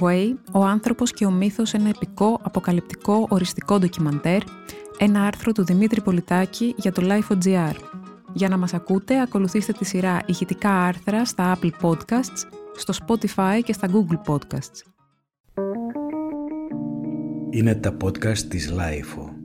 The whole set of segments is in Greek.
Hemingway, ο άνθρωπος και ο μύθος ένα επικό, αποκαλυπτικό, οριστικό ντοκιμαντέρ, ένα άρθρο του Δημήτρη Πολιτάκη για το Life.gr. Για να μας ακούτε, ακολουθήστε τη σειρά ηχητικά άρθρα στα Apple Podcasts, στο Spotify και στα Google Podcasts. Είναι τα podcast της Life.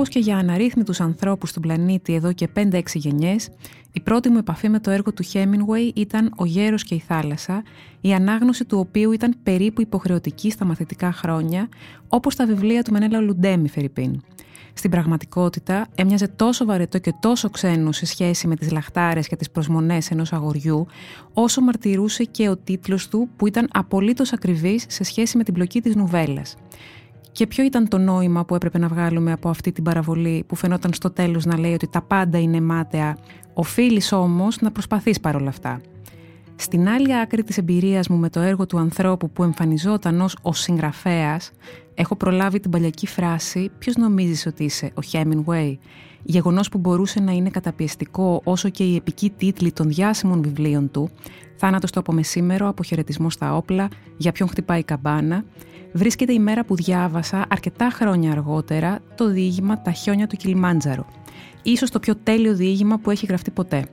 Όπως και για αναρρύθμιτους ανθρώπους στον πλανήτη εδώ και 5-6 γενιές, η πρώτη μου επαφή με το έργο του Hemingway ήταν «Ο γέρος και η θάλασσα», η ανάγνωση του οποίου ήταν περίπου υποχρεωτική στα μαθητικά χρόνια, όπως τα βιβλία του Μενέλα Λουντέμι Φερρυπίν. Στην πραγματικότητα, έμοιαζε τόσο βαρετό και τόσο ξένο σε σχέση με τις λαχτάρες και τις προσμονές ενός αγοριού, όσο μαρτυρούσε και ο τίτλος του που ήταν απολύτως ακριβής σε σχέση με την πλοκή της νουβέλας. Και ποιο ήταν το νόημα που έπρεπε να βγάλουμε από αυτή την παραβολή που φαινόταν στο τέλος να λέει ότι τα πάντα είναι μάταια, οφείλεις όμως να προσπαθείς παρόλα αυτά. Στην άλλη άκρη της εμπειρίας μου με το έργο του ανθρώπου που εμφανιζόταν ως ο συγγραφέας, έχω προλάβει την παλιακή φράση «Ποιος νομίζεις ότι είσαι, ο Hemingway» γεγονός που μπορούσε να είναι καταπιεστικό όσο και οι επικοί τίτλοι των διάσημων βιβλίων του «Θάνατος στο απομεσήμερο», «Αποχαιρετισμό στα όπλα», «Για ποιον χτυπάει η καμπάνα», βρίσκεται η μέρα που διάβασα αρκετά χρόνια αργότερα το διήγημα «Τα χιόνια του Κιλιμάντζαρο». Ίσως το πιο τέλειο διήγημα που έχει γραφτεί ποτέ.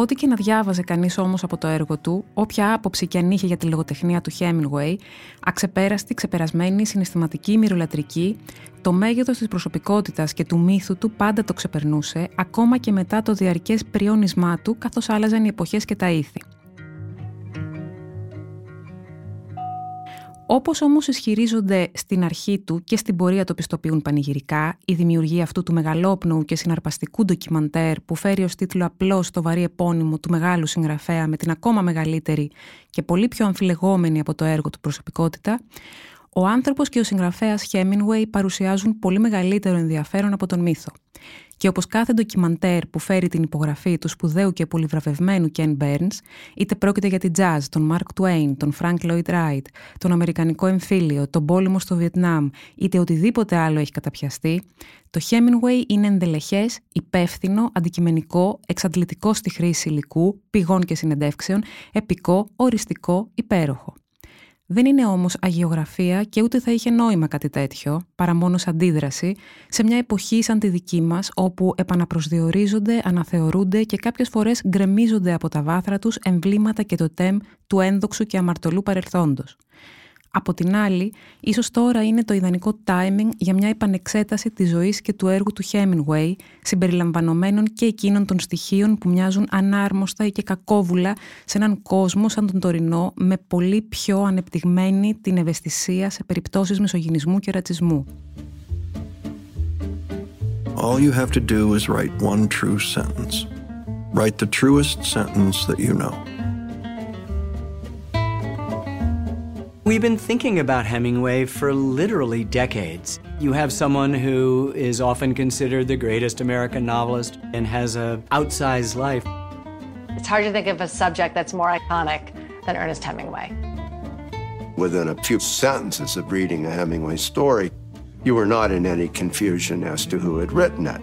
Ό,τι και να διάβαζε κανείς όμως από το έργο του, όποια άποψη και αν είχε για τη λογοτεχνία του Hemingway, αξεπέραστη, ξεπερασμένη, συναισθηματική, μυρολατρική, το μέγεθος της προσωπικότητας και του μύθου του πάντα το ξεπερνούσε, ακόμα και μετά το διαρκές πριόνισμά του, καθώς άλλαζαν οι εποχές και τα ήθη. Όπως όμως ισχυρίζονται στην αρχή του και στην πορεία το πιστοποιούν πανηγυρικά, η δημιουργία αυτού του μεγαλόπνοου και συναρπαστικού ντοκιμαντέρ που φέρει ως τίτλο απλώς το βαρύ επώνυμο του μεγάλου συγγραφέα με την ακόμα μεγαλύτερη και πολύ πιο αμφιλεγόμενη από το έργο του προσωπικότητα, ο άνθρωπος και ο συγγραφέας Hemingway παρουσιάζουν πολύ μεγαλύτερο ενδιαφέρον από τον μύθο. Και όπως κάθε ντοκιμαντέρ που φέρει την υπογραφή του σπουδαίου και πολυβραβευμένου Ken Burns, είτε πρόκειται για την jazz, τον Mark Twain, τον Frank Lloyd Wright, τον Αμερικανικό εμφύλιο, τον πόλεμο στο Βιετνάμ, είτε οτιδήποτε άλλο έχει καταπιαστεί, το Hemingway είναι ενδελεχές, υπεύθυνο, αντικειμενικό, εξαντλητικό στη χρήση υλικού, πηγών και συνεντεύξεων, επικό, οριστικό, υπέροχο. Δεν είναι όμως αγιογραφία και ούτε θα είχε νόημα κάτι τέτοιο, παρά μόνο αντίδραση, σε μια εποχή σαν τη δική μας, όπου επαναπροσδιορίζονται, αναθεωρούνται και κάποιες φορές γκρεμίζονται από τα βάθρα τους εμβλήματα και το τέμ του ένδοξου και αμαρτωλού παρελθόντος. Από την άλλη, ίσως τώρα είναι το ιδανικό timing για μια επανεξέταση της ζωής και του έργου του Hemingway, συμπεριλαμβανομένων και εκείνων των στοιχείων που μοιάζουν ανάρμοστα ή και κακόβουλα σε έναν κόσμο σαν τον τωρινό, με πολύ πιο ανεπτυγμένη την ευαισθησία σε περιπτώσεις μισογυνισμού και ρατσισμού. All you have to do is write one true sentence. Write the truest sentence that you know. We've been thinking about Hemingway for literally decades. You have someone who is often considered the greatest American novelist and has a outsized life. It's hard to think of a subject that's more iconic than Ernest Hemingway. Within a few sentences of reading a Hemingway story, you were not in any confusion as to who had written it.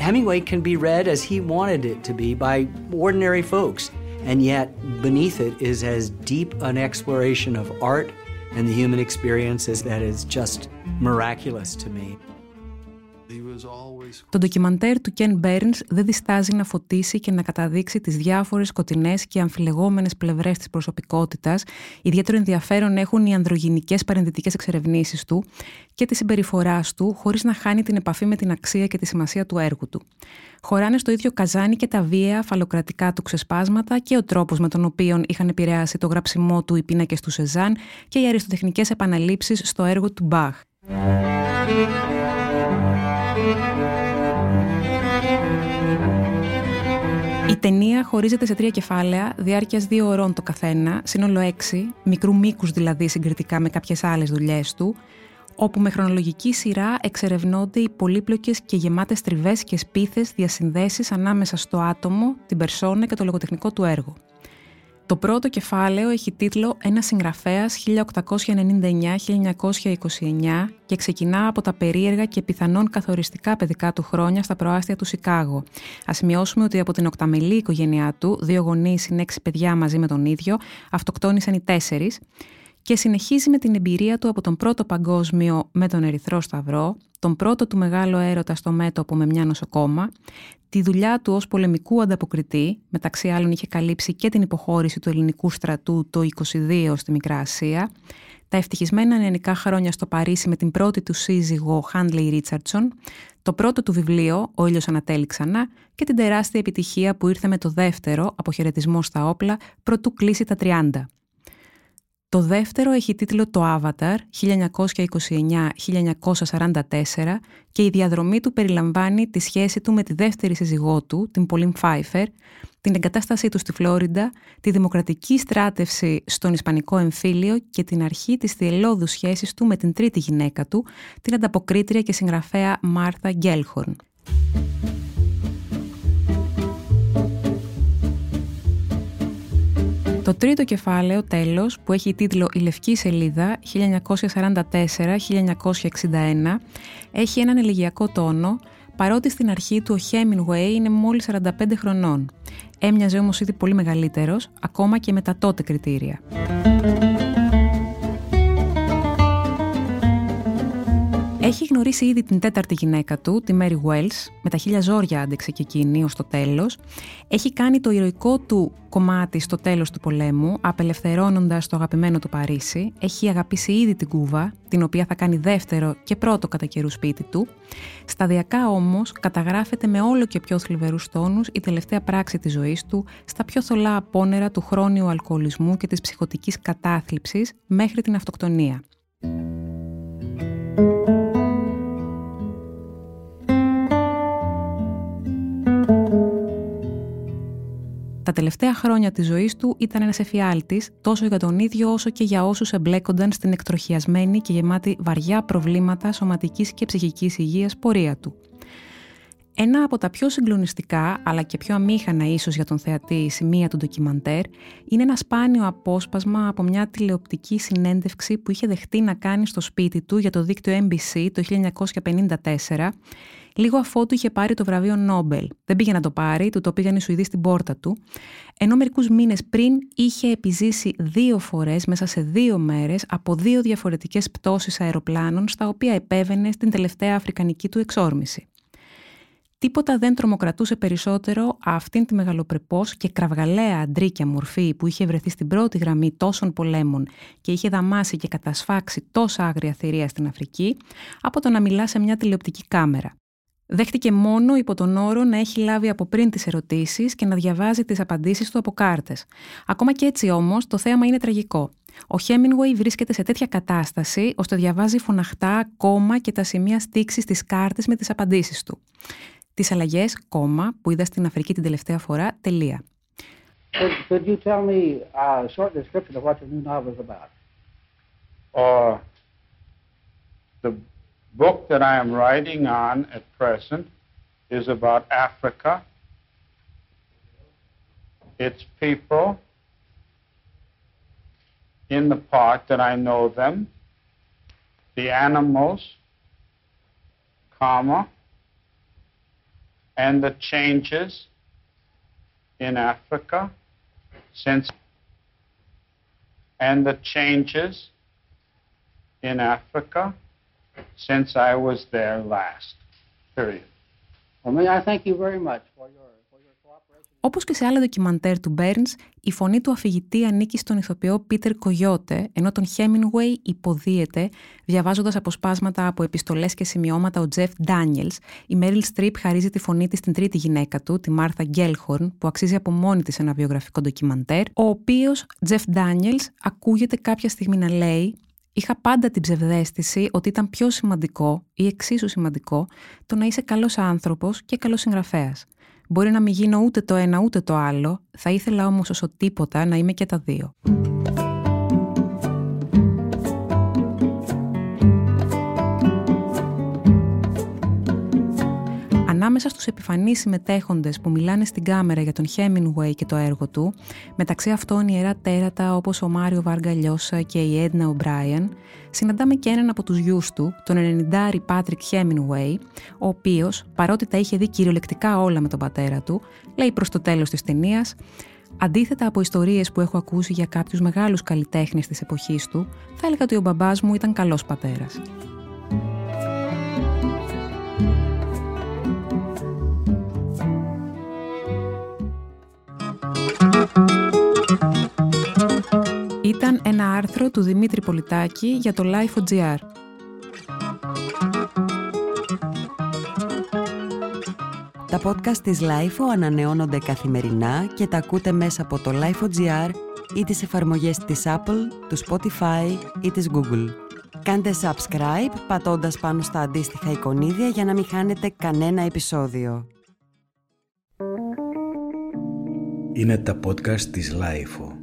Hemingway can be read as he wanted it to be by ordinary folks. And yet, beneath it is as deep an exploration of art and the human experience as that is just miraculous to me. Το ντοκιμαντέρ του Ken Burns δεν διστάζει να φωτίσει και να καταδείξει τις διάφορες σκοτεινές και αμφιλεγόμενες πλευρές της προσωπικότητας. Ιδιαίτερο ενδιαφέρον έχουν οι ανδρογυνικές παρενδυτικές εξερευνήσεις του και τη συμπεριφορά του, χωρίς να χάνει την επαφή με την αξία και τη σημασία του έργου του. Χωράνε στο ίδιο καζάνι και τα βία φαλοκρατικά του ξεσπάσματα και ο τρόπος με τον οποίο είχαν επηρεάσει το γραψιμό του οι πίνακες του Σεζάν και οι αριστοτεχνικές επαναλήψεις στο έργο του Μπαχ. Ταινία χωρίζεται σε τρία κεφάλαια, διάρκειας δύο ωρών το καθένα, σύνολο έξι, μικρού μήκους δηλαδή συγκριτικά με κάποιες άλλες δουλειές του, όπου με χρονολογική σειρά εξερευνώνται οι πολύπλοκες και γεμάτες τριβές και σπίθες διασυνδέσεις ανάμεσα στο άτομο, την περσόνα και το λογοτεχνικό του έργο. Το πρώτο κεφάλαιο έχει τίτλο «Ένα συγγραφέας 1899-1929» και ξεκινά από τα περίεργα και πιθανόν καθοριστικά παιδικά του χρόνια στα προάστια του Σικάγο. Α σημειώσουμε ότι από την οκταμελή οικογένειά του, δύο γονείς είναι έξι παιδιά μαζί με τον ίδιο, αυτοκτόνησαν οι τέσσερις και συνεχίζει με την εμπειρία του από τον πρώτο παγκόσμιο με τον Ερυθρό Σταυρό, τον πρώτο του μεγάλο έρωτα στο μέτωπο με μια νοσοκόμα, τη δουλειά του ως πολεμικού ανταποκριτή, μεταξύ άλλων είχε καλύψει και την υποχώρηση του ελληνικού στρατού το 22 στη Μικρά Ασία, τα ευτυχισμένα νεανικά χρόνια στο Παρίσι με την πρώτη του σύζυγο Χάντλεϊ Ρίτσαρτσον, το πρώτο του βιβλίο «Ο ήλιος ανατέλει ξανά» και την τεράστια επιτυχία που ήρθε με το δεύτερο «Αποχαιρετισμό στα όπλα» προτού κλείσει τα 30. Το δεύτερο έχει τίτλο «Το Avatar» 1929-1944 και η διαδρομή του περιλαμβάνει τη σχέση του με τη δεύτερη σύζυγό του, την Πολύν Φάιφερ, την εγκατάστασή του στη Φλόριντα, τη δημοκρατική στράτευση στον Ισπανικό εμφύλιο και την αρχή της θυελώδους σχέσης του με την τρίτη γυναίκα του, την ανταποκρίτρια και συγγραφέα Μάρθα Γκέλχορν. Το τρίτο κεφάλαιο, τέλος, που έχει τίτλο «Η Λευκή Σελίδα 1944-1961», έχει έναν ελεγιακό τόνο, παρότι στην αρχή του ο Hemingway είναι μόλις 45 χρονών. Έμοιαζε όμως ήδη πολύ μεγαλύτερος, ακόμα και με τα τότε κριτήρια. Έχει γνωρίσει ήδη την τέταρτη γυναίκα του, τη Mary Wells, με τα χίλια ζόρια άντεξε και εκείνη ως το τέλος. Έχει κάνει το ηρωικό του κομμάτι στο τέλος του πολέμου, απελευθερώνοντας το αγαπημένο του Παρίσι. Έχει αγαπήσει ήδη την Κούβα, την οποία θα κάνει δεύτερο και πρώτο κατά καιρού σπίτι του. Σταδιακά όμως καταγράφεται με όλο και πιο θλιβερούς τόνους η τελευταία πράξη της ζωής του, στα πιο θολά απόνερα του χρόνιου αλκοολισμού και της ψυχοτικής κατάθλιψης μέχρι την αυτοκτονία. Τα τελευταία χρόνια της ζωής του ήταν ένας εφιάλτης τόσο για τον ίδιο όσο και για όσους εμπλέκονταν στην εκτροχιασμένη και γεμάτη βαριά προβλήματα σωματικής και ψυχικής υγείας πορεία του. Ένα από τα πιο συγκλονιστικά, αλλά και πιο αμήχανα ίσως για τον θεατή σημεία του ντοκιμαντέρ, είναι ένα σπάνιο απόσπασμα από μια τηλεοπτική συνέντευξη που είχε δεχτεί να κάνει στο σπίτι του για το δίκτυο NBC το 1954 λίγο αφότου είχε πάρει το βραβείο Νόμπελ. Δεν πήγε να το πάρει, του το πήγαν οι Σουηδοί στην πόρτα του. Ενώ μερικούς μήνες πριν είχε επιζήσει δύο φορές μέσα σε δύο μέρες από δύο διαφορετικές πτώσεις αεροπλάνων στα οποία επέβαινε στην τελευταία αφρικανική του εξόρμηση. Τίποτα δεν τρομοκρατούσε περισσότερο αυτήν τη μεγαλοπρεπό και κραυγαλαία αντρίκια μορφή που είχε βρεθεί στην πρώτη γραμμή τόσων πολέμων και είχε δαμάσει και κατασφάξει τόσα άγρια θηρία στην Αφρική, από το να μιλά σε μια τηλεοπτική κάμερα. Δέχτηκε μόνο υπό τον όρο να έχει λάβει από πριν τις ερωτήσεις και να διαβάζει τις απαντήσεις του από κάρτες. Ακόμα και έτσι όμως το θέαμα είναι τραγικό. Ο Χέμινγκουεϊ βρίσκεται σε τέτοια κατάσταση ώστε διαβάζει φωναχτά ακόμα και τα σημεία στήξης στις κάρτες με τις απαντήσεις του. Τις αλλαγές, κόμμα, που είδα στην Αφρική την τελευταία φορά, τελεία. Could, you tell me a short description of what your new novel is about? Uh, the book that I am writing on at present is about Africa, its people, in the part that I know them, the animals, comma, and the changes in Africa since and the changes in Africa since I was there last. Period. Well, may I thank you very much for your Όπως και σε άλλα ντοκιμαντέρ του Μπέρνς, η φωνή του αφηγητή ανήκει στον ηθοποιό Πίτερ Κογιώτε, ενώ τον Χέμινγουεϊ υποδίεται, διαβάζοντας αποσπάσματα από επιστολές και σημειώματα ο Τζεφ Ντάνιελς. Η Μέριλ Στριπ χαρίζει τη φωνή της στην τρίτη γυναίκα του, τη Μάρθα Γκέλχορν, που αξίζει από μόνη της ένα βιογραφικό ντοκιμαντέρ, ο οποίος, Τζεφ Ντάνιελς, ακούγεται κάποια στιγμή να λέει Είχα πάντα την ψευδέστηση ότι ήταν πιο σημαντικό ή εξίσου σημαντικό το να είσαι καλός άνθρωπος και καλός συγγραφέας. Μπορεί να μην γίνω ούτε το ένα ούτε το άλλο, θα ήθελα όμως όσο τίποτα να είμαι και τα δύο. Ανάμεσα στους επιφανείς συμμετέχοντες που μιλάνε στην κάμερα για τον Hemingway και το έργο του, μεταξύ αυτών ιερά τέρατα όπως ο Μάριο Βάργα Λιώσα και η Έντνα Ομπράιαν, συναντάμε και έναν από τους γιους του, τον 90 Πάτρικ Hemingway, ο οποίος, παρότι τα είχε δει κυριολεκτικά όλα με τον πατέρα του, λέει προς το τέλος της ταινίας. Αντίθετα από ιστορίες που έχω ακούσει για κάποιους μεγάλους καλλιτέχνες της εποχής του, θα έλεγα ότι ο μπαμπάς μου ήταν καλός πατέρας. Ήταν ένα άρθρο του Δημήτρη Πολιτάκη για το Life.gr. Τα podcast της Lifeo ανανεώνονται καθημερινά και τα ακούτε μέσα από το Lifeo.gr ή τις εφαρμογές της Apple, του Spotify ή της Google. Κάντε subscribe πατώντας πάνω στα αντίστοιχα εικονίδια για να μην χάνετε κανένα επεισόδιο. Είναι τα podcast της Lifeo.